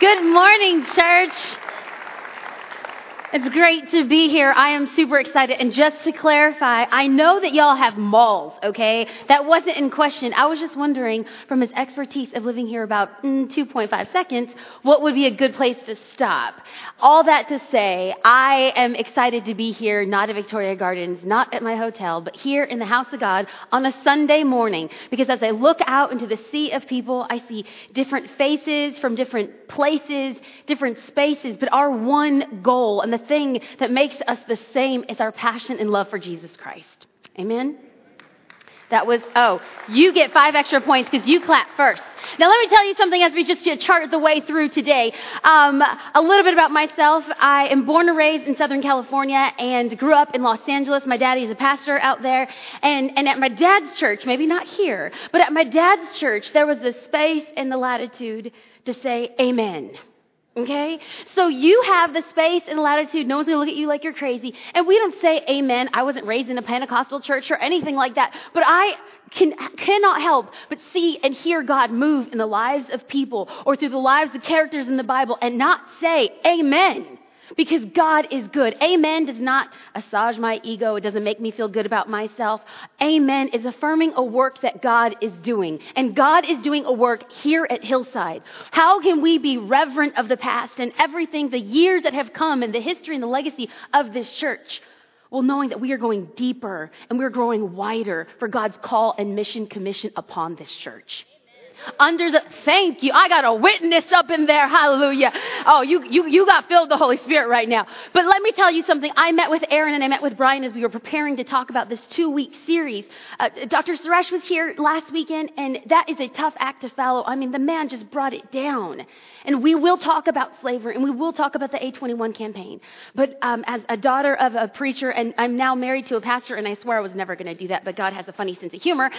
Good morning, church. It's great to be here. I am super excited. And just to clarify, I know that y'all have malls, okay? That wasn't in question. I was just wondering, from his expertise of living here about mm, 2.5 seconds, what would be a good place to stop? All that to say, I am excited to be here, not at Victoria Gardens, not at my hotel, but here in the house of God on a Sunday morning. Because as I look out into the sea of people, I see different faces from different places, different spaces, but our one goal and the the thing that makes us the same is our passion and love for Jesus Christ. Amen? That was, oh, you get five extra points because you clap first. Now let me tell you something as we just chart the way through today. Um, a little bit about myself. I am born and raised in Southern California and grew up in Los Angeles. My daddy is a pastor out there. And, and at my dad's church, maybe not here, but at my dad's church, there was the space and the latitude to say amen. Okay? So you have the space and latitude. No one's going to look at you like you're crazy. And we don't say amen. I wasn't raised in a Pentecostal church or anything like that. But I can, cannot help but see and hear God move in the lives of people or through the lives of characters in the Bible and not say amen because God is good. Amen does not assage my ego. It doesn't make me feel good about myself. Amen is affirming a work that God is doing. And God is doing a work here at Hillside. How can we be reverent of the past and everything, the years that have come and the history and the legacy of this church? Well, knowing that we are going deeper and we're growing wider for God's call and mission commission upon this church under the, thank you. I got a witness up in there. Hallelujah. Oh, you, you, you got filled with the Holy Spirit right now. But let me tell you something. I met with Aaron and I met with Brian as we were preparing to talk about this two week series. Uh, Dr. Suresh was here last weekend and that is a tough act to follow. I mean, the man just brought it down. And we will talk about slavery and we will talk about the A21 campaign. But um, as a daughter of a preacher, and I'm now married to a pastor, and I swear I was never going to do that, but God has a funny sense of humor,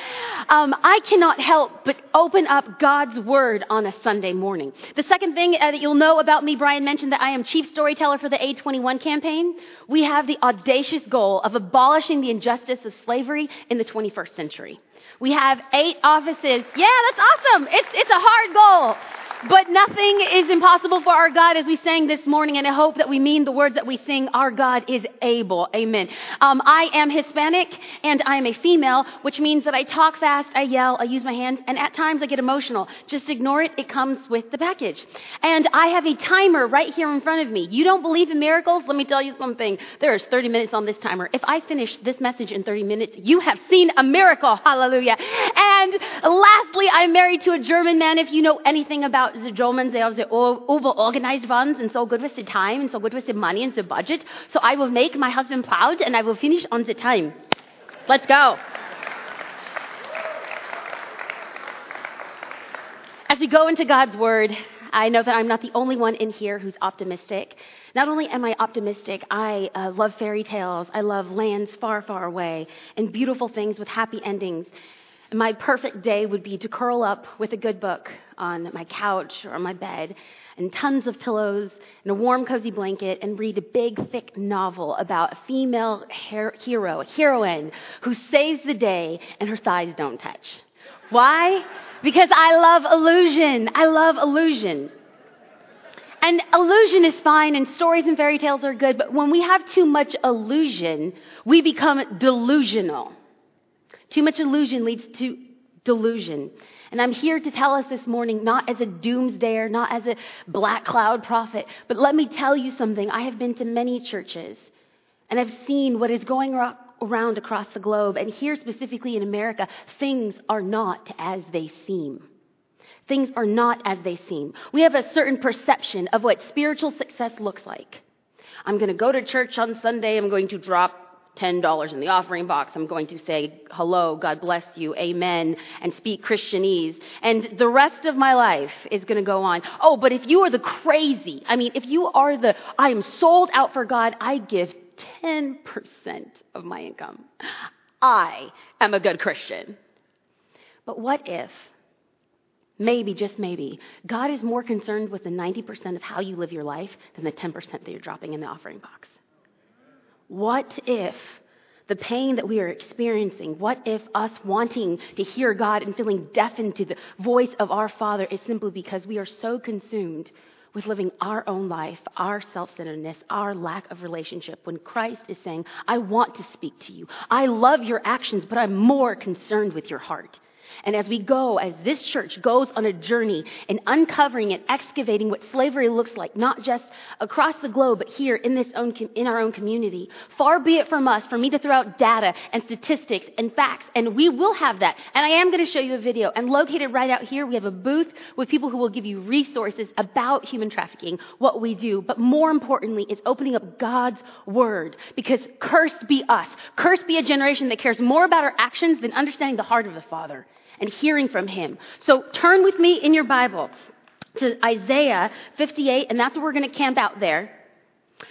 um, I cannot help but open up God's word on a Sunday morning. The second thing uh, that you'll know about me, Brian mentioned that I am chief storyteller for the A21 campaign. We have the audacious goal of abolishing the injustice of slavery in the 21st century. We have eight offices. Yeah, that's awesome. It's, it's a hard goal. But nothing is impossible for our God, as we sang this morning, and I hope that we mean the words that we sing. Our God is able. Amen. Um, I am Hispanic, and I am a female, which means that I talk fast, I yell, I use my hands, and at times I get emotional. Just ignore it. It comes with the package. And I have a timer right here in front of me. You don't believe in miracles? Let me tell you something. There is 30 minutes on this timer. If I finish this message in 30 minutes, you have seen a miracle. Hallelujah. And lastly, I'm married to a German man. If you know anything about the Germans, they are the over organized ones and so good with the time and so good with the money and the budget. So I will make my husband proud and I will finish on the time. Let's go. As we go into God's Word, I know that I'm not the only one in here who's optimistic. Not only am I optimistic, I uh, love fairy tales. I love lands far, far away and beautiful things with happy endings. My perfect day would be to curl up with a good book on my couch or my bed and tons of pillows and a warm, cozy blanket and read a big, thick novel about a female her- hero, a heroine who saves the day and her thighs don't touch. Why? Because I love illusion. I love illusion. And illusion is fine and stories and fairy tales are good, but when we have too much illusion, we become delusional. Too much illusion leads to delusion. And I'm here to tell us this morning, not as a doomsdayer, not as a black cloud prophet, but let me tell you something. I have been to many churches and I've seen what is going around across the globe. And here specifically in America, things are not as they seem. Things are not as they seem. We have a certain perception of what spiritual success looks like. I'm going to go to church on Sunday. I'm going to drop $10 in the offering box. I'm going to say hello, God bless you, amen, and speak Christianese. And the rest of my life is going to go on. Oh, but if you are the crazy, I mean, if you are the, I am sold out for God, I give 10% of my income. I am a good Christian. But what if, maybe, just maybe, God is more concerned with the 90% of how you live your life than the 10% that you're dropping in the offering box? What if the pain that we are experiencing, what if us wanting to hear God and feeling deafened to the voice of our Father is simply because we are so consumed with living our own life, our self centeredness, our lack of relationship, when Christ is saying, I want to speak to you. I love your actions, but I'm more concerned with your heart. And as we go, as this church goes on a journey in uncovering and excavating what slavery looks like, not just across the globe, but here in this own, in our own community, far be it from us for me to throw out data and statistics and facts, and we will have that. And I am going to show you a video. And located right out here, we have a booth with people who will give you resources about human trafficking, what we do. But more importantly, it's opening up God's word. Because cursed be us. Cursed be a generation that cares more about our actions than understanding the heart of the Father and hearing from Him. So turn with me in your Bible to Isaiah 58, and that's where we're going to camp out there.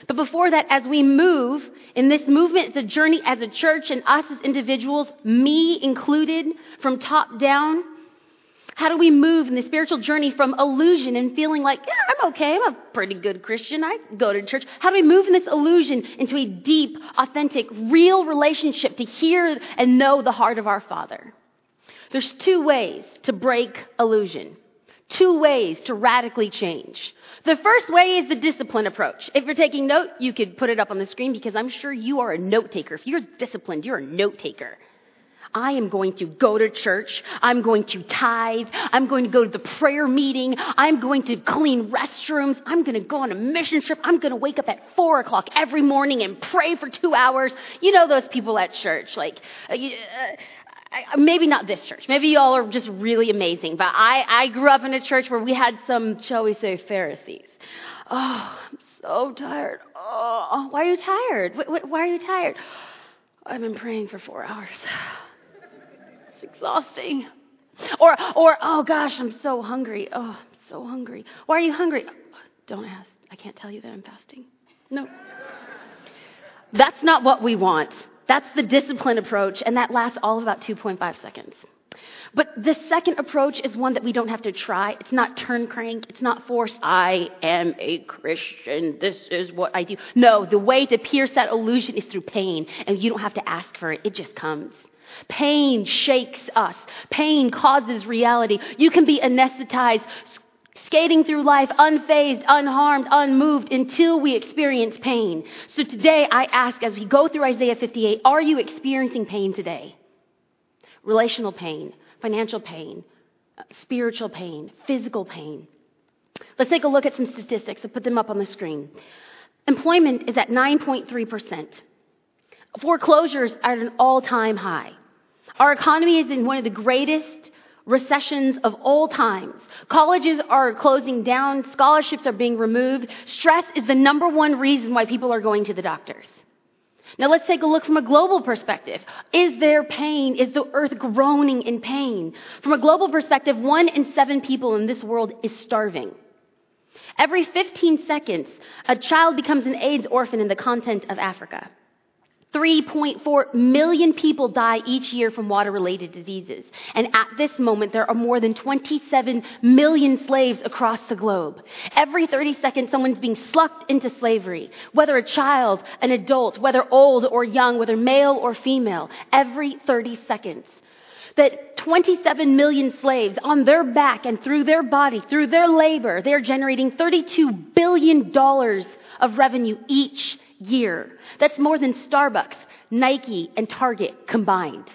But before that, as we move in this movement, it's a journey as a church and us as individuals, me included, from top down. How do we move in the spiritual journey from illusion and feeling like, yeah, I'm okay, I'm a pretty good Christian, I go to church? How do we move in this illusion into a deep, authentic, real relationship to hear and know the heart of our Father? There's two ways to break illusion. Two ways to radically change. The first way is the discipline approach. If you're taking note, you could put it up on the screen because I'm sure you are a note taker. If you're disciplined, you're a note taker. I am going to go to church. I'm going to tithe. I'm going to go to the prayer meeting. I'm going to clean restrooms. I'm going to go on a mission trip. I'm going to wake up at four o'clock every morning and pray for two hours. You know those people at church, like, uh, Maybe not this church. Maybe y'all are just really amazing. But I, I grew up in a church where we had some, shall we say, Pharisees. Oh, I'm so tired. Oh, why are you tired? Why are you tired? I've been praying for four hours. It's exhausting. Or, or, oh gosh, I'm so hungry. Oh, I'm so hungry. Why are you hungry? Don't ask. I can't tell you that I'm fasting. No. That's not what we want. That's the discipline approach, and that lasts all of about 2.5 seconds. But the second approach is one that we don't have to try. It's not turn crank. It's not forced. I am a Christian. This is what I do. No, the way to pierce that illusion is through pain, and you don't have to ask for it. It just comes. Pain shakes us. Pain causes reality. You can be anesthetized, skating through life unfazed, unharmed, unmoved until we experience pain. So today I ask as we go through Isaiah 58, are you experiencing pain today? Relational pain, financial pain, spiritual pain, physical pain. Let's take a look at some statistics. I'll put them up on the screen. Employment is at 9.3%. Foreclosures are at an all time high. Our economy is in one of the greatest recessions of all times. Colleges are closing down, scholarships are being removed. Stress is the number one reason why people are going to the doctors. Now let's take a look from a global perspective. Is there pain? Is the earth groaning in pain? From a global perspective, one in seven people in this world is starving. Every 15 seconds, a child becomes an AIDS orphan in the continent of Africa. 3.4 million people die each year from water related diseases. And at this moment, there are more than 27 million slaves across the globe. Every 30 seconds, someone's being sucked into slavery. Whether a child, an adult, whether old or young, whether male or female. Every 30 seconds. That 27 million slaves on their back and through their body, through their labor, they're generating $32 billion of revenue each year. That's more than Starbucks, Nike, and Target combined.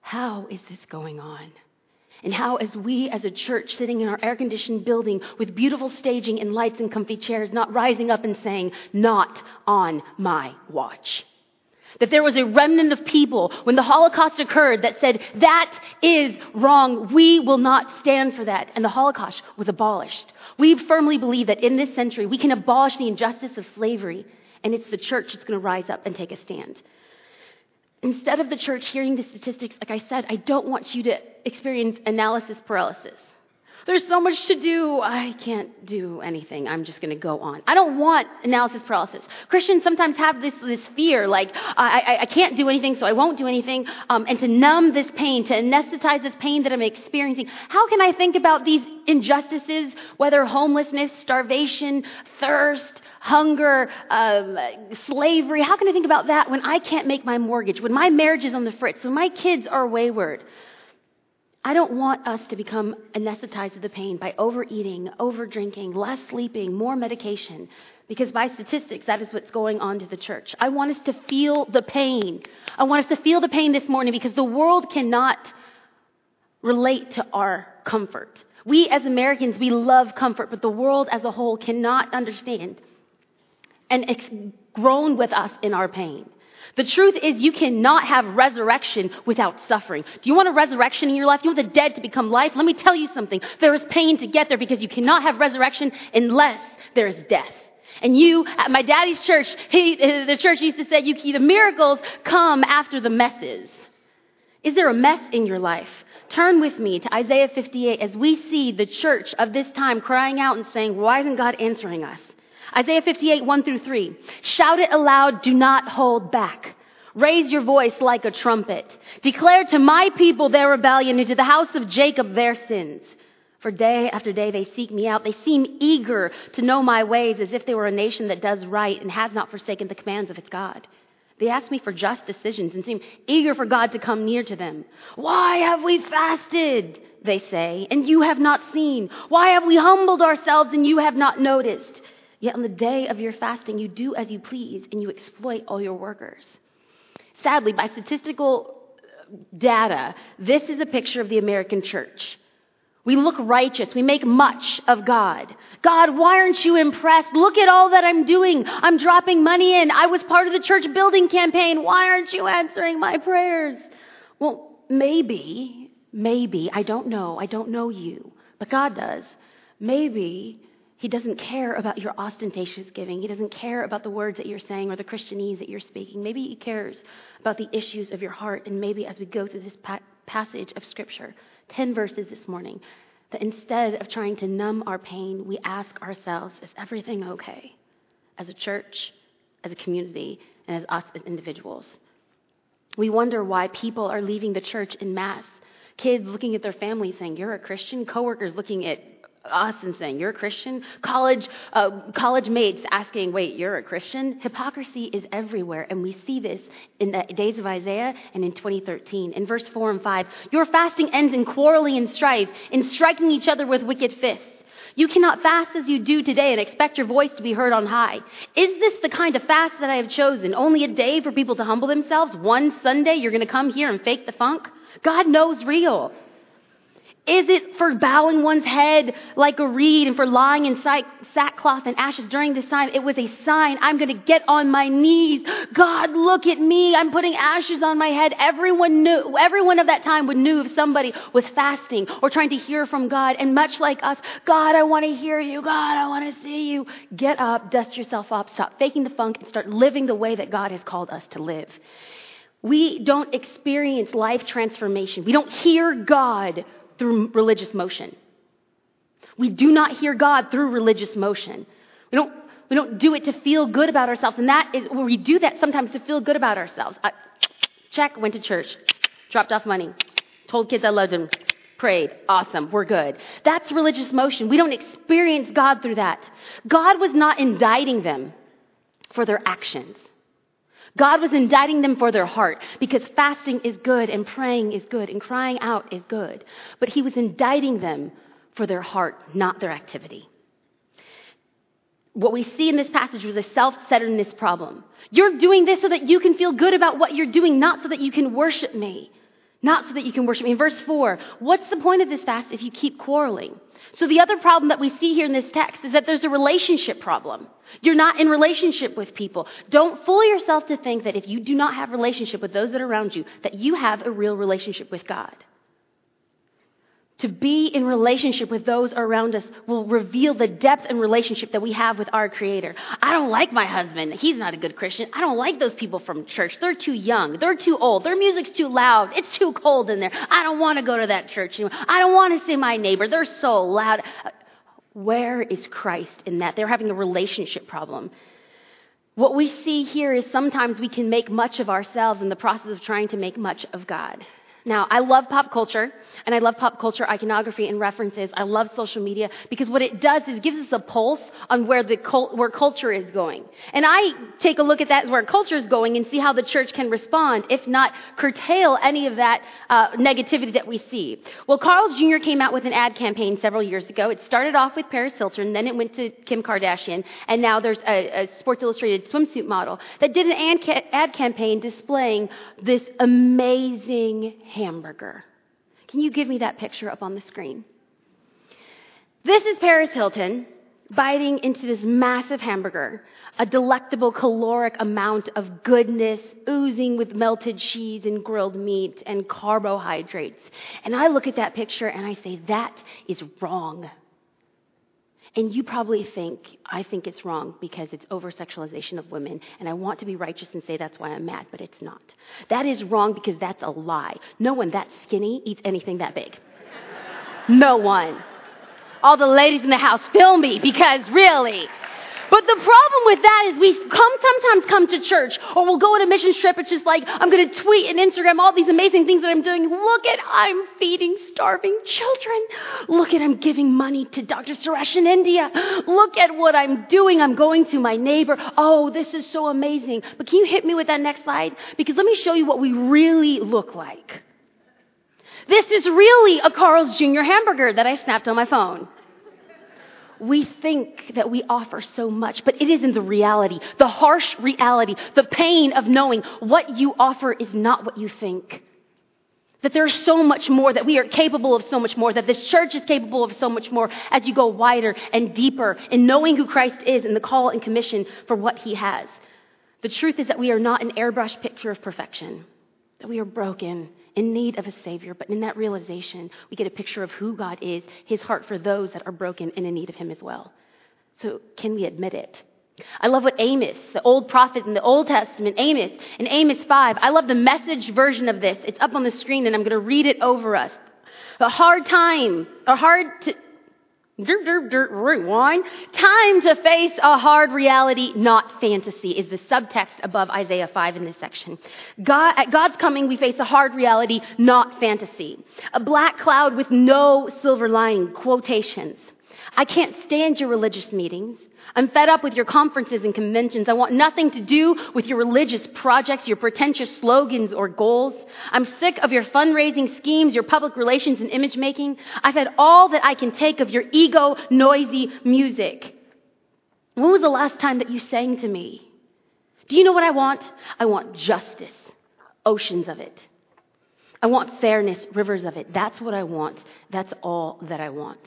How is this going on? And how, as we as a church sitting in our air conditioned building with beautiful staging and lights and comfy chairs, not rising up and saying, Not on my watch. That there was a remnant of people when the Holocaust occurred that said, That is wrong. We will not stand for that. And the Holocaust was abolished. We firmly believe that in this century, we can abolish the injustice of slavery, and it's the church that's going to rise up and take a stand. Instead of the church hearing the statistics, like I said, I don't want you to experience analysis paralysis. There's so much to do. I can't do anything. I'm just going to go on. I don't want analysis paralysis. Christians sometimes have this, this fear, like, I, I, I can't do anything, so I won't do anything. Um, and to numb this pain, to anesthetize this pain that I'm experiencing, how can I think about these injustices, whether homelessness, starvation, thirst, hunger, um, slavery? How can I think about that when I can't make my mortgage, when my marriage is on the fritz, when my kids are wayward? I don't want us to become anesthetized to the pain by overeating, overdrinking, less sleeping, more medication, because by statistics, that is what's going on to the church. I want us to feel the pain. I want us to feel the pain this morning because the world cannot relate to our comfort. We as Americans, we love comfort, but the world as a whole cannot understand and it's groan with us in our pain. The truth is, you cannot have resurrection without suffering. Do you want a resurrection in your life? Do you want the dead to become life? Let me tell you something. There is pain to get there because you cannot have resurrection unless there is death. And you, at my daddy's church, he, the church used to say, you, the miracles come after the messes. Is there a mess in your life? Turn with me to Isaiah 58 as we see the church of this time crying out and saying, Why isn't God answering us? Isaiah 58, 1 through 3. Shout it aloud, do not hold back. Raise your voice like a trumpet. Declare to my people their rebellion and to the house of Jacob their sins. For day after day they seek me out. They seem eager to know my ways as if they were a nation that does right and has not forsaken the commands of its God. They ask me for just decisions and seem eager for God to come near to them. Why have we fasted? They say, and you have not seen. Why have we humbled ourselves and you have not noticed? Yet on the day of your fasting, you do as you please and you exploit all your workers. Sadly, by statistical uh, data, this is a picture of the American church. We look righteous. We make much of God. God, why aren't you impressed? Look at all that I'm doing. I'm dropping money in. I was part of the church building campaign. Why aren't you answering my prayers? Well, maybe, maybe, I don't know. I don't know you, but God does. Maybe he doesn't care about your ostentatious giving. He doesn't care about the words that you're saying or the Christianese that you're speaking. Maybe he cares about the issues of your heart. And maybe as we go through this pa- passage of Scripture, 10 verses this morning, that instead of trying to numb our pain, we ask ourselves, is everything okay? As a church, as a community, and as us as individuals. We wonder why people are leaving the church in mass. Kids looking at their family saying, You're a Christian. Coworkers looking at us and saying, You're a Christian? College, uh, college mates asking, Wait, you're a Christian? Hypocrisy is everywhere, and we see this in the days of Isaiah and in 2013. In verse 4 and 5, Your fasting ends in quarreling and strife, in striking each other with wicked fists. You cannot fast as you do today and expect your voice to be heard on high. Is this the kind of fast that I have chosen? Only a day for people to humble themselves? One Sunday you're going to come here and fake the funk? God knows real. Is it for bowing one's head like a reed and for lying in sackcloth and ashes during this time? It was a sign. I'm going to get on my knees. God, look at me. I'm putting ashes on my head. Everyone knew, everyone of that time would knew if somebody was fasting or trying to hear from God. And much like us, God, I want to hear you. God, I want to see you. Get up, dust yourself up, stop faking the funk, and start living the way that God has called us to live. We don't experience life transformation. We don't hear God through religious motion. We do not hear God through religious motion. We don't, we don't do it to feel good about ourselves. And that is, we do that sometimes to feel good about ourselves. I, check, went to church, dropped off money, told kids I loved them, prayed, awesome, we're good. That's religious motion. We don't experience God through that. God was not indicting them for their actions. God was indicting them for their heart because fasting is good and praying is good and crying out is good. But he was indicting them for their heart, not their activity. What we see in this passage was a self centeredness problem. You're doing this so that you can feel good about what you're doing, not so that you can worship me. Not so that you can worship me. In verse 4, what's the point of this fast if you keep quarreling? So the other problem that we see here in this text is that there's a relationship problem. You're not in relationship with people. Don't fool yourself to think that if you do not have relationship with those that are around you, that you have a real relationship with God. To be in relationship with those around us will reveal the depth and relationship that we have with our Creator. I don't like my husband. He's not a good Christian. I don't like those people from church. They're too young. They're too old. Their music's too loud. It's too cold in there. I don't want to go to that church anymore. I don't want to see my neighbor. They're so loud. Where is Christ in that? They're having a relationship problem. What we see here is sometimes we can make much of ourselves in the process of trying to make much of God. Now, I love pop culture and I love pop culture iconography and references. I love social media because what it does is it gives us a pulse on where the cult, where culture is going. And I take a look at that as where culture is going and see how the church can respond, if not curtail any of that uh, negativity that we see. Well, Carl's Jr. came out with an ad campaign several years ago. It started off with Paris Hilton, then it went to Kim Kardashian, and now there's a, a Sports Illustrated swimsuit model that did an ad, ca- ad campaign displaying this amazing hamburger. Can you give me that picture up on the screen? This is Paris Hilton biting into this massive hamburger, a delectable caloric amount of goodness oozing with melted cheese and grilled meat and carbohydrates. And I look at that picture and I say, that is wrong. And you probably think, I think it's wrong because it's over sexualization of women, and I want to be righteous and say that's why I'm mad, but it's not. That is wrong because that's a lie. No one that skinny eats anything that big. No one. All the ladies in the house, feel me because really, but the problem with that is we come sometimes come to church or we'll go on a mission trip. It's just like, I'm going to tweet and Instagram all these amazing things that I'm doing. Look at, I'm feeding starving children. Look at, I'm giving money to Dr. Suresh in India. Look at what I'm doing. I'm going to my neighbor. Oh, this is so amazing. But can you hit me with that next slide? Because let me show you what we really look like. This is really a Carl's Jr. hamburger that I snapped on my phone we think that we offer so much, but it isn't the reality, the harsh reality, the pain of knowing what you offer is not what you think. That there's so much more, that we are capable of so much more, that this church is capable of so much more as you go wider and deeper in knowing who Christ is and the call and commission for what he has. The truth is that we are not an airbrushed picture of perfection, that we are broken in need of a Savior, but in that realization, we get a picture of who God is, His heart for those that are broken and in need of Him as well. So, can we admit it? I love what Amos, the old prophet in the Old Testament, Amos, in Amos 5, I love the message version of this. It's up on the screen and I'm going to read it over us. A hard time, a hard to, Dirt, dirt, dirt, rewind. Time to face a hard reality, not fantasy, is the subtext above Isaiah 5 in this section. God, at God's coming, we face a hard reality, not fantasy. A black cloud with no silver lining, quotations. I can't stand your religious meetings. I'm fed up with your conferences and conventions. I want nothing to do with your religious projects, your pretentious slogans or goals. I'm sick of your fundraising schemes, your public relations and image making. I've had all that I can take of your ego noisy music. When was the last time that you sang to me? Do you know what I want? I want justice, oceans of it. I want fairness, rivers of it. That's what I want. That's all that I want.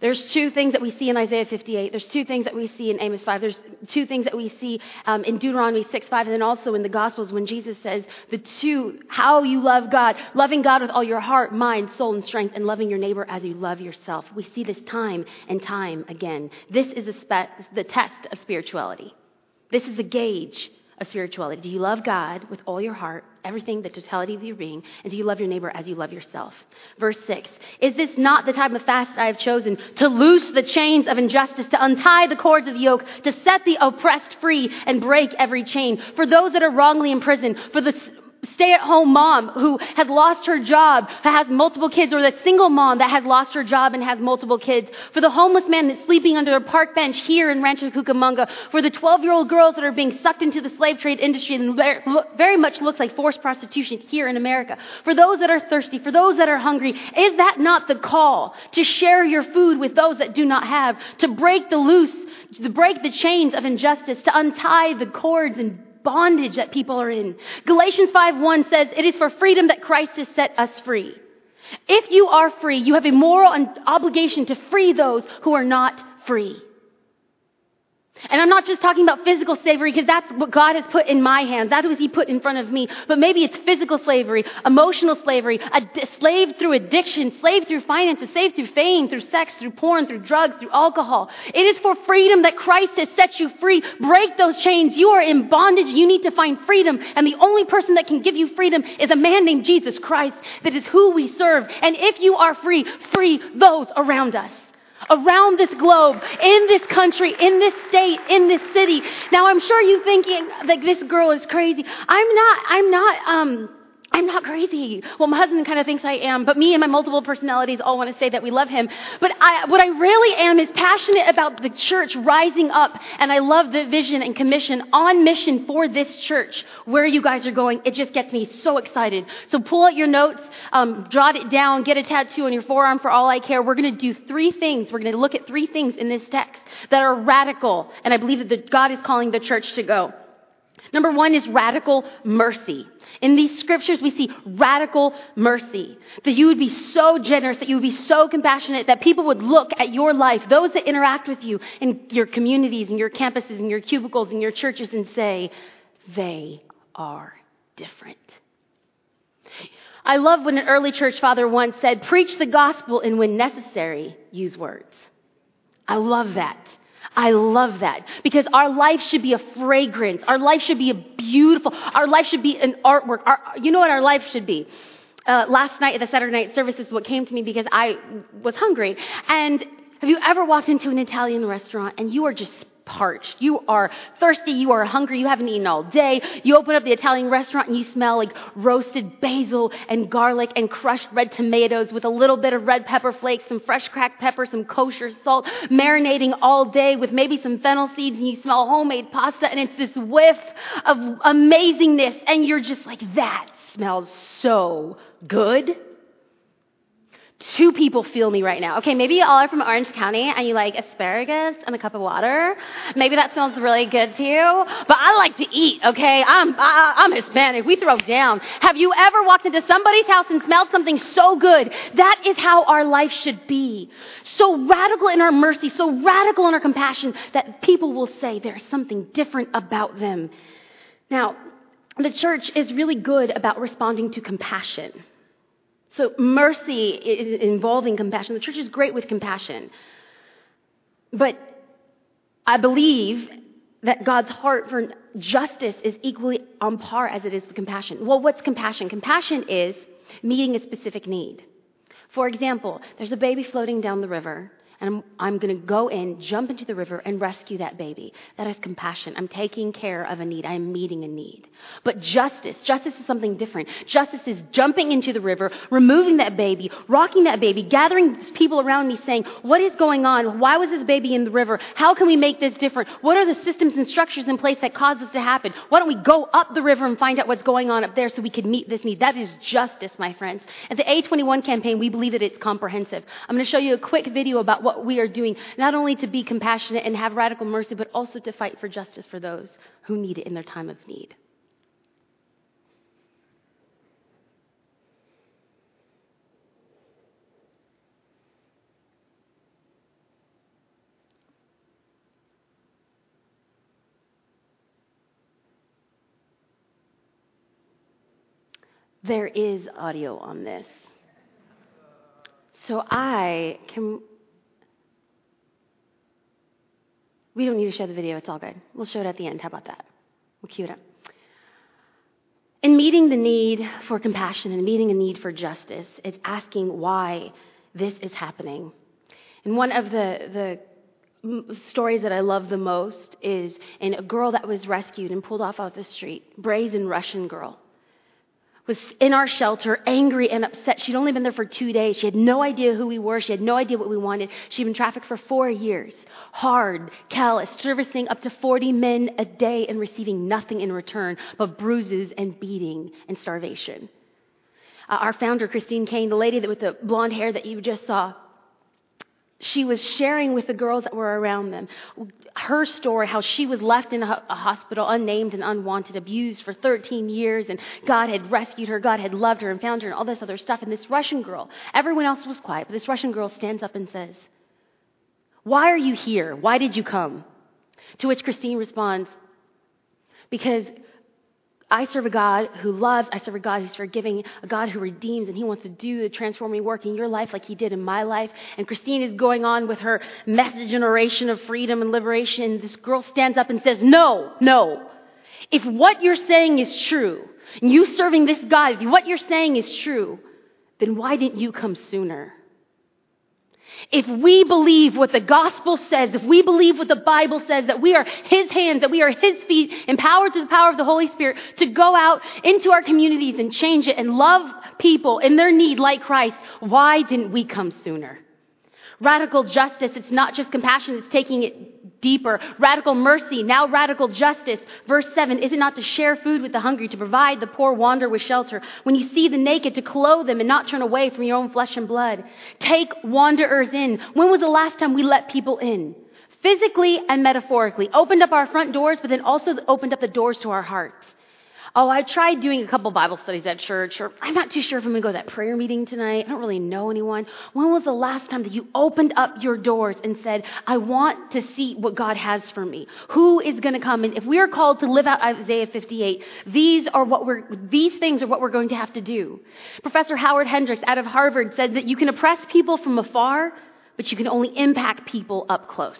There's two things that we see in Isaiah 58. There's two things that we see in Amos 5. There's two things that we see um, in Deuteronomy 6, 5, and then also in the Gospels when Jesus says the two, how you love God, loving God with all your heart, mind, soul, and strength, and loving your neighbor as you love yourself. We see this time and time again. This is spe- the test of spirituality. This is the gauge of spirituality? Do you love God with all your heart, everything, the totality of your being? And do you love your neighbor as you love yourself? Verse 6 Is this not the type of fast I have chosen to loose the chains of injustice, to untie the cords of the yoke, to set the oppressed free and break every chain? For those that are wrongly imprisoned, for the stay at home mom who has lost her job, who has multiple kids, or the single mom that has lost her job and has multiple kids, for the homeless man that's sleeping under a park bench here in Rancho Cucamonga, for the 12 year old girls that are being sucked into the slave trade industry and very much looks like forced prostitution here in America, for those that are thirsty, for those that are hungry, is that not the call to share your food with those that do not have, to break the loose, to break the chains of injustice, to untie the cords and bondage that people are in. Galatians 5:1 says, "It is for freedom that Christ has set us free." If you are free, you have a moral obligation to free those who are not free. And I'm not just talking about physical slavery because that's what God has put in my hands. That's what He put in front of me. But maybe it's physical slavery, emotional slavery, a slave through addiction, slave through finances, slave through fame, through sex, through porn, through drugs, through alcohol. It is for freedom that Christ has set you free. Break those chains. You are in bondage. You need to find freedom. And the only person that can give you freedom is a man named Jesus Christ. That is who we serve. And if you are free, free those around us around this globe, in this country, in this state, in this city. Now, I'm sure you're thinking, like, this girl is crazy. I'm not, I'm not, um, I'm not crazy. Well, my husband kind of thinks I am, but me and my multiple personalities all want to say that we love him. But I, what I really am is passionate about the church rising up, and I love the vision and commission on mission for this church. Where you guys are going, it just gets me so excited. So pull out your notes, um, jot it down, get a tattoo on your forearm for all I care. We're going to do three things. We're going to look at three things in this text that are radical, and I believe that the, God is calling the church to go. Number one is radical mercy. In these scriptures, we see radical mercy. That you would be so generous, that you would be so compassionate, that people would look at your life, those that interact with you in your communities, in your campuses, in your cubicles, in your churches, and say, they are different. I love when an early church father once said, preach the gospel and when necessary, use words. I love that. I love that because our life should be a fragrance. Our life should be a beautiful, our life should be an artwork. Our, you know what our life should be? Uh, last night at the Saturday night service is what came to me because I was hungry. And have you ever walked into an Italian restaurant and you are just parched. You are thirsty. You are hungry. You haven't eaten all day. You open up the Italian restaurant and you smell like roasted basil and garlic and crushed red tomatoes with a little bit of red pepper flakes, some fresh cracked pepper, some kosher salt, marinating all day with maybe some fennel seeds and you smell homemade pasta and it's this whiff of amazingness and you're just like, that smells so good. Two people feel me right now. Okay, maybe you all are from Orange County and you like asparagus and a cup of water. Maybe that smells really good to you. But I like to eat, okay? I'm, I, I'm Hispanic. We throw down. Have you ever walked into somebody's house and smelled something so good? That is how our life should be. So radical in our mercy, so radical in our compassion that people will say there's something different about them. Now, the church is really good about responding to compassion. So, mercy is involving compassion. The church is great with compassion. But I believe that God's heart for justice is equally on par as it is with compassion. Well, what's compassion? Compassion is meeting a specific need. For example, there's a baby floating down the river, and I'm, I'm going to go in, jump into the river, and rescue that baby. That is compassion. I'm taking care of a need. I'm meeting a need. But justice, justice is something different. Justice is jumping into the river, removing that baby, rocking that baby, gathering people around me saying, What is going on? Why was this baby in the river? How can we make this different? What are the systems and structures in place that cause this to happen? Why don't we go up the river and find out what's going on up there so we can meet this need? That is justice, my friends. At the A21 campaign, we believe that it's comprehensive. I'm going to show you a quick video about what what we are doing, not only to be compassionate and have radical mercy, but also to fight for justice for those who need it in their time of need. There is audio on this. So I can We don't need to show the video, it's all good. We'll show it at the end. How about that? We'll cue it up. In meeting the need for compassion and meeting a need for justice, it's asking why this is happening. And one of the, the stories that I love the most is in a girl that was rescued and pulled off of the street, brazen Russian girl was in our shelter, angry and upset. She'd only been there for two days. She had no idea who we were. She had no idea what we wanted. She'd been trafficked for four years. Hard, callous, servicing up to 40 men a day and receiving nothing in return but bruises and beating and starvation. Uh, our founder, Christine Caine, the lady that with the blonde hair that you just saw, she was sharing with the girls that were around them her story, how she was left in a, hospital, unnamed and unwanted, abused for 13 years, and God had rescued her, God had loved her and found her, and all this other stuff. And this Russian girl, everyone else was quiet, but this Russian girl stands up and says, Why are you here? Why did you come? To which Christine responds, Because I serve a God who loves, I serve a God who's forgiving, a God who redeems, and He wants to do the transforming work in your life like He did in my life. And Christine is going on with her message and oration of freedom and liberation. And this girl stands up and says, No, no. If what you're saying is true, and you serving this God, if what you're saying is true, then why didn't you come sooner? If we believe what the gospel says, if we believe what the Bible says, that we are His hands, that we are His feet, empowered through the power of the Holy Spirit to go out into our communities and change it and love people in their need like Christ, why didn't we come sooner? Radical justice, it's not just compassion, it's taking it deeper. Radical mercy, now radical justice. Verse 7, is it not to share food with the hungry, to provide the poor wanderer with shelter? When you see the naked, to clothe them and not turn away from your own flesh and blood. Take wanderers in. When was the last time we let people in? Physically and metaphorically. Opened up our front doors, but then also opened up the doors to our hearts. Oh, I tried doing a couple Bible studies at church, or I'm not too sure if I'm going to go to that prayer meeting tonight. I don't really know anyone. When was the last time that you opened up your doors and said, I want to see what God has for me? Who is going to come? And if we are called to live out Isaiah 58, these are what we're, these things are what we're going to have to do. Professor Howard Hendricks out of Harvard said that you can oppress people from afar, but you can only impact people up close.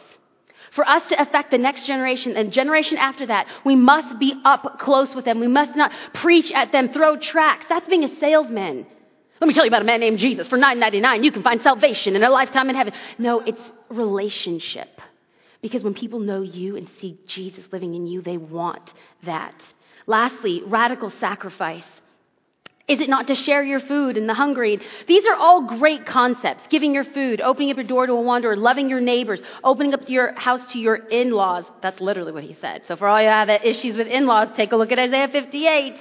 For us to affect the next generation and generation after that, we must be up close with them. We must not preach at them, throw tracts. That's being a salesman. Let me tell you about a man named Jesus. For $9.99, you can find salvation and a lifetime in heaven. No, it's relationship. Because when people know you and see Jesus living in you, they want that. Lastly, radical sacrifice. Is it not to share your food and the hungry? These are all great concepts. Giving your food, opening up your door to a wanderer, loving your neighbors, opening up your house to your in-laws. That's literally what he said. So for all you have issues with in-laws, take a look at Isaiah 58.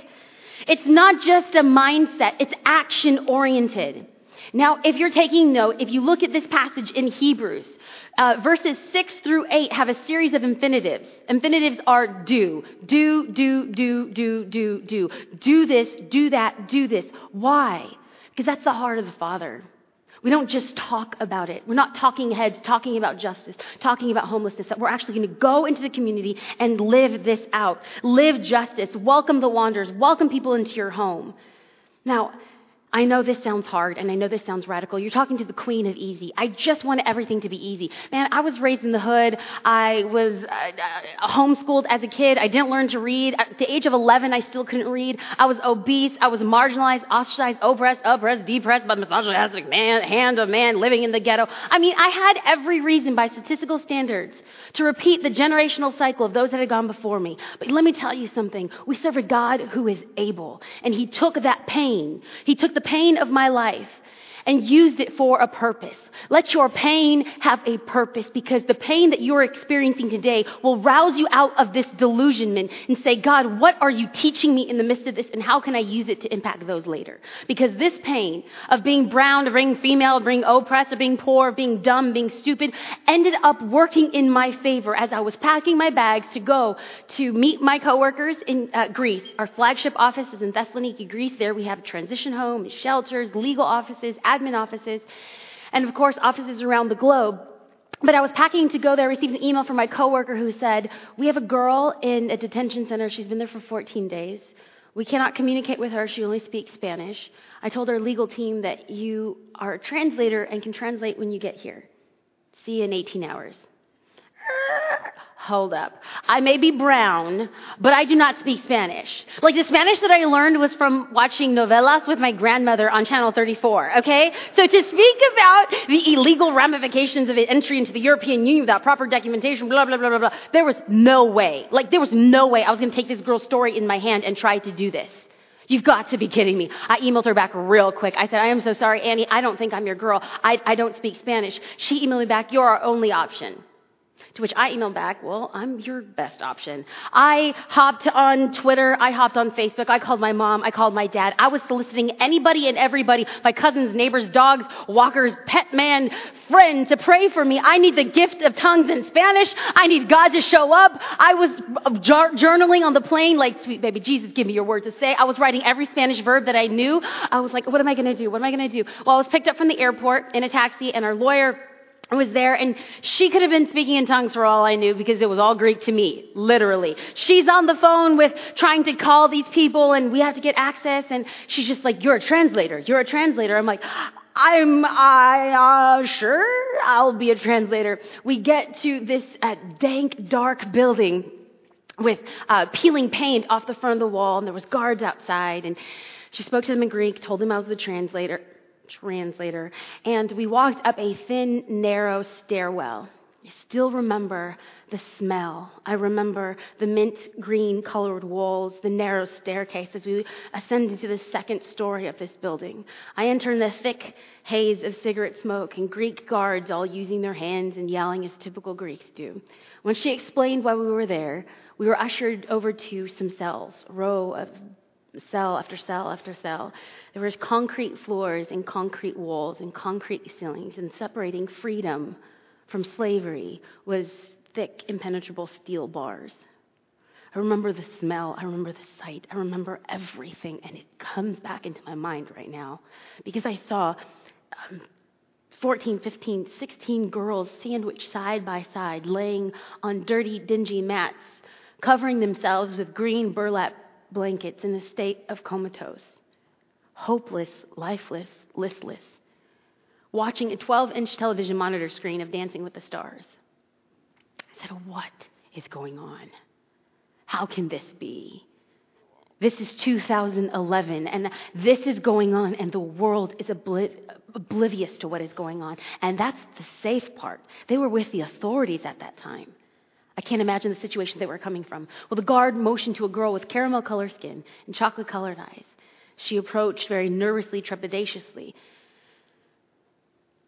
It's not just a mindset, it's action oriented. Now, if you're taking note, if you look at this passage in Hebrews, uh, verses 6 through 8 have a series of infinitives. Infinitives are do, do, do, do, do, do, do. Do this, do that, do this. Why? Because that's the heart of the Father. We don't just talk about it. We're not talking heads, talking about justice, talking about homelessness. That we're actually going to go into the community and live this out. Live justice. Welcome the wanderers. Welcome people into your home. Now, I know this sounds hard and I know this sounds radical. You're talking to the queen of easy. I just want everything to be easy. Man, I was raised in the hood. I was uh, uh, homeschooled as a kid. I didn't learn to read. At the age of 11, I still couldn't read. I was obese. I was marginalized, ostracized, oppressed, oppressed, depressed by misogynistic man, hand of man living in the ghetto. I mean, I had every reason by statistical standards to repeat the generational cycle of those that had gone before me. But let me tell you something. We serve a God who is able. And He took that pain. He took the pain of my life and used it for a purpose. Let your pain have a purpose because the pain that you're experiencing today will rouse you out of this delusionment and say, God, what are you teaching me in the midst of this and how can I use it to impact those later? Because this pain of being brown, of being female, of being oppressed, of being poor, of being dumb, being stupid, ended up working in my favor as I was packing my bags to go to meet my coworkers in uh, Greece. Our flagship office is in Thessaloniki, Greece. There we have a transition home, shelters, legal offices, admin offices and of course, offices around the globe. But I was packing to go there, I received an email from my coworker who said, We have a girl in a detention center. She's been there for 14 days. We cannot communicate with her. She only speaks Spanish. I told our legal team that you are a translator and can translate when you get here. See you in 18 hours hold up. I may be brown, but I do not speak Spanish. Like the Spanish that I learned was from watching novelas with my grandmother on Channel 34, okay? So to speak about the illegal ramifications of entry into the European Union without proper documentation, blah, blah, blah, blah, blah, there was no way. Like there was no way I was going to take this girl's story in my hand and try to do this. You've got to be kidding me. I emailed her back real quick. I said, I am so sorry, Annie. I don't think I'm your girl. I, I don't speak Spanish. She emailed me back, you're our only option. To which I emailed back, well, I'm your best option. I hopped on Twitter. I hopped on Facebook. I called my mom. I called my dad. I was soliciting anybody and everybody, my cousins, neighbors, dogs, walkers, pet man, friend to pray for me. I need the gift of tongues in Spanish. I need God to show up. I was uh, journaling on the plane like, sweet baby Jesus, give me your word to say. I was writing every Spanish verb that I knew. I was like, what am I going to do? What am I going to do? Well, I was picked up from the airport in a taxi and our lawyer was there and she could have been speaking in tongues for all I knew because it was all Greek to me, literally. She's on the phone with trying to call these people and we have to get access and she's just like, you're a translator, you're a translator. I'm like, I'm, I, uh, sure, I'll be a translator. We get to this uh, dank, dark building with uh, peeling paint off the front of the wall and there was guards outside and she spoke to them in Greek, told them I was the translator translator, and we walked up a thin, narrow stairwell. I still remember the smell. I remember the mint green colored walls, the narrow staircase as we ascended to the second story of this building. I entered the thick haze of cigarette smoke and Greek guards all using their hands and yelling as typical Greeks do. When she explained why we were there, we were ushered over to some cells, a row of cell after cell after cell. There was concrete floors and concrete walls and concrete ceilings, and separating freedom from slavery was thick, impenetrable steel bars. I remember the smell. I remember the sight. I remember everything. And it comes back into my mind right now because I saw um, 14, 15, 16 girls sandwiched side by side, laying on dirty, dingy mats, covering themselves with green burlap blankets in a state of comatose, hopeless, lifeless, listless, watching a 12 inch television monitor screen of Dancing with the Stars. I said, What is going on? How can this be? This is 2011, and this is going on, and the world is oblivious to what is going on. And that's the safe part. They were with the authorities at that time. I can't imagine the situation they were coming from. Well, the guard motioned to a girl with caramel colored skin and chocolate colored eyes. She approached very nervously, trepidatiously.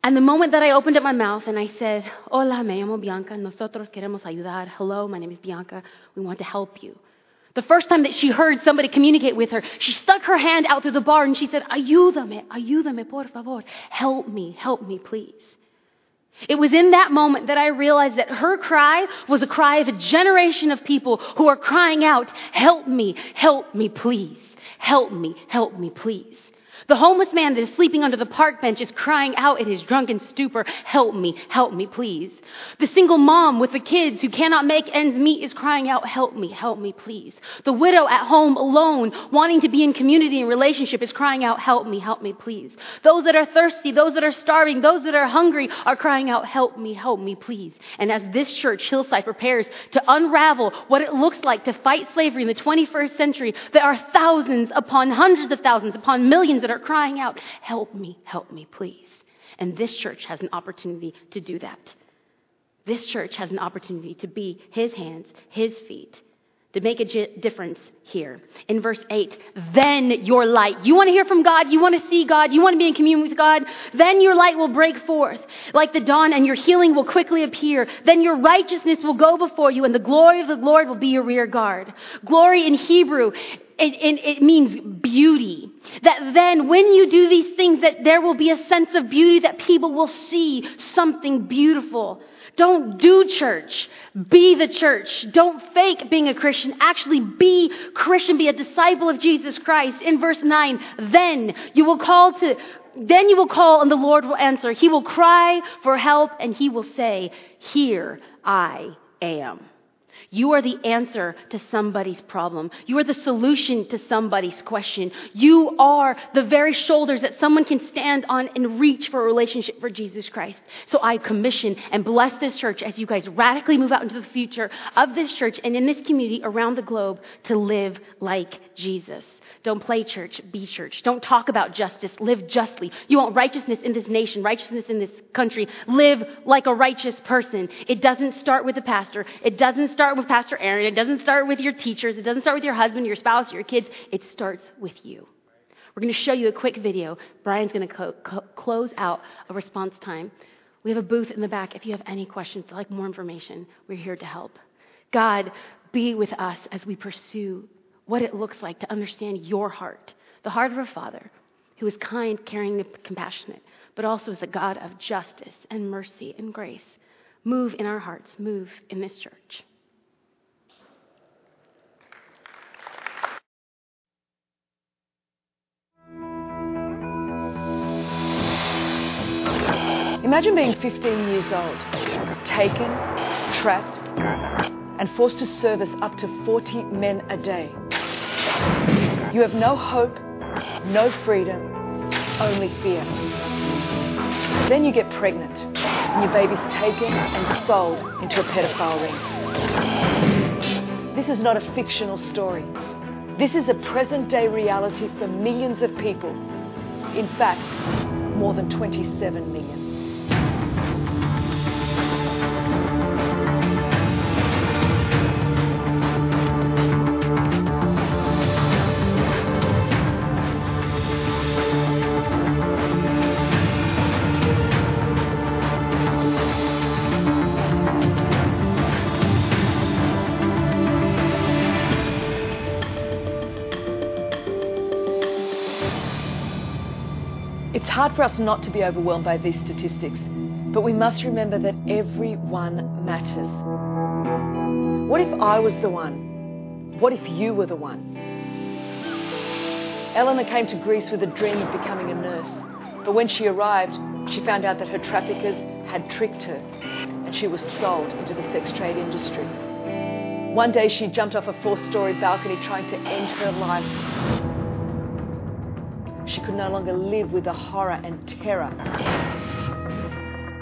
And the moment that I opened up my mouth and I said, Hola, me llamo Bianca, nosotros queremos ayudar. Hello, my name is Bianca, we want to help you. The first time that she heard somebody communicate with her, she stuck her hand out through the bar and she said, Ayúdame, ayúdame, por favor. Help me, help me, please. It was in that moment that I realized that her cry was a cry of a generation of people who are crying out, Help me, help me, please. Help me, help me, please. The homeless man that is sleeping under the park bench is crying out in his drunken stupor, Help me, help me, please. The single mom with the kids who cannot make ends meet is crying out, Help me, help me, please. The widow at home alone, wanting to be in community and relationship, is crying out, Help me, help me, please. Those that are thirsty, those that are starving, those that are hungry are crying out, Help me, help me, please. And as this church, Hillside, prepares to unravel what it looks like to fight slavery in the 21st century, there are thousands upon hundreds of thousands upon millions that are crying out, Help me, help me, please. And this church has an opportunity to do that. This church has an opportunity to be his hands, his feet, to make a difference here. In verse 8, then your light. You want to hear from God? You want to see God? You want to be in communion with God? Then your light will break forth like the dawn and your healing will quickly appear. Then your righteousness will go before you and the glory of the Lord will be your rear guard. Glory in Hebrew it, it, it, means beauty. That then when you do these things, that there will be a sense of beauty that people will see something beautiful. Don't do church. Be the church. Don't fake being a Christian. Actually be Christian. Be a disciple of Jesus Christ. In verse 9, then you will call to, then you will call and the Lord will answer. He will cry for help and he will say, here I am. You are the answer to somebody's problem. You are the solution to somebody's question. You are the very shoulders that someone can stand on and reach for a relationship for Jesus Christ. So I commission and bless this church as you guys radically move out into the future of this church and in this community around the globe to live like Jesus. Don't play church, be church. Don't talk about justice, live justly. You want righteousness in this nation, righteousness in this country. Live like a righteous person. It doesn't start with the pastor. It doesn't start with Pastor Aaron. It doesn't start with your teachers. It doesn't start with your husband, your spouse, your kids. It starts with you. We're going to show you a quick video. Brian's going to co- co- close out a response time. We have a booth in the back. If you have any questions, like more information, we're here to help. God, be with us as we pursue what it looks like to understand your heart, the heart of a father who is kind, caring, and compassionate, but also is a God of justice and mercy and grace. Move in our hearts, move in this church. Imagine being 15 years old, taken, trapped, and forced to service up to 40 men a day. You have no hope, no freedom, only fear. Then you get pregnant, and your baby's taken and sold into a pedophile ring. This is not a fictional story. This is a present day reality for millions of people. In fact, more than 27 million. Hard for us not to be overwhelmed by these statistics, but we must remember that everyone matters. What if I was the one? What if you were the one? Eleanor came to Greece with a dream of becoming a nurse, but when she arrived, she found out that her traffickers had tricked her and she was sold into the sex trade industry. One day she jumped off a four story balcony trying to end her life she could no longer live with the horror and terror.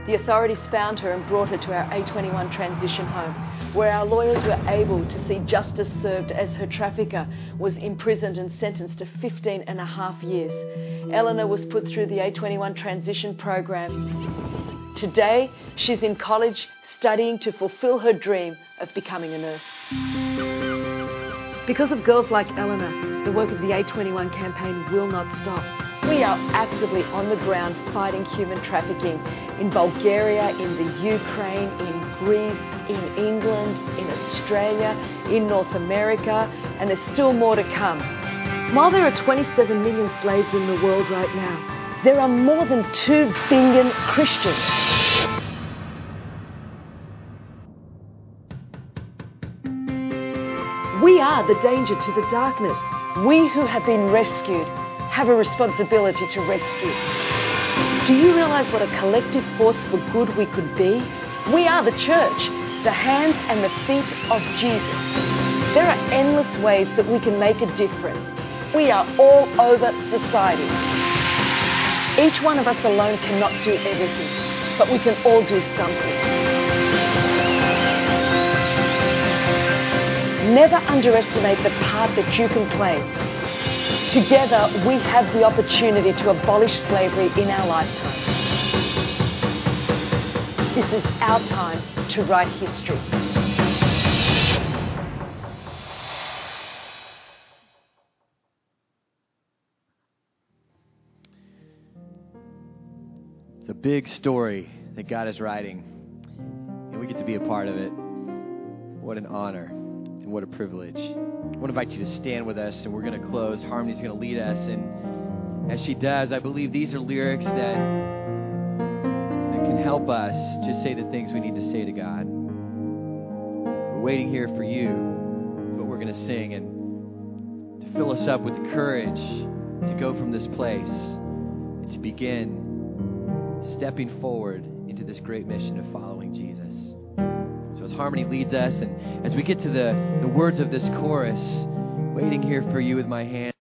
The authorities found her and brought her to our A21 transition home, where our lawyers were able to see justice served as her trafficker was imprisoned and sentenced to 15 and a half years. Eleanor was put through the A21 transition program. Today, she's in college studying to fulfill her dream of becoming a nurse. Because of girls like Eleanor, the work of the A21 campaign will not stop. We are actively on the ground fighting human trafficking in Bulgaria, in the Ukraine, in Greece, in England, in Australia, in North America, and there's still more to come. While there are 27 million slaves in the world right now, there are more than 2 billion Christians. We are the danger to the darkness. We who have been rescued have a responsibility to rescue. Do you realize what a collective force for good we could be? We are the church, the hands and the feet of Jesus. There are endless ways that we can make a difference. We are all over society. Each one of us alone cannot do everything, but we can all do something. Never underestimate the part that you can play. Together, we have the opportunity to abolish slavery in our lifetime. This is our time to write history. It's a big story that God is writing, and we get to be a part of it. What an honor and what a privilege. I want to invite you to stand with us, and we're going to close. Harmony's going to lead us, and as she does, I believe these are lyrics that, that can help us just say the things we need to say to God. We're waiting here for you, what we're going to sing, and to fill us up with courage to go from this place and to begin stepping forward into this great mission of following Jesus. Harmony leads us, and as we get to the, the words of this chorus, waiting here for you with my hand.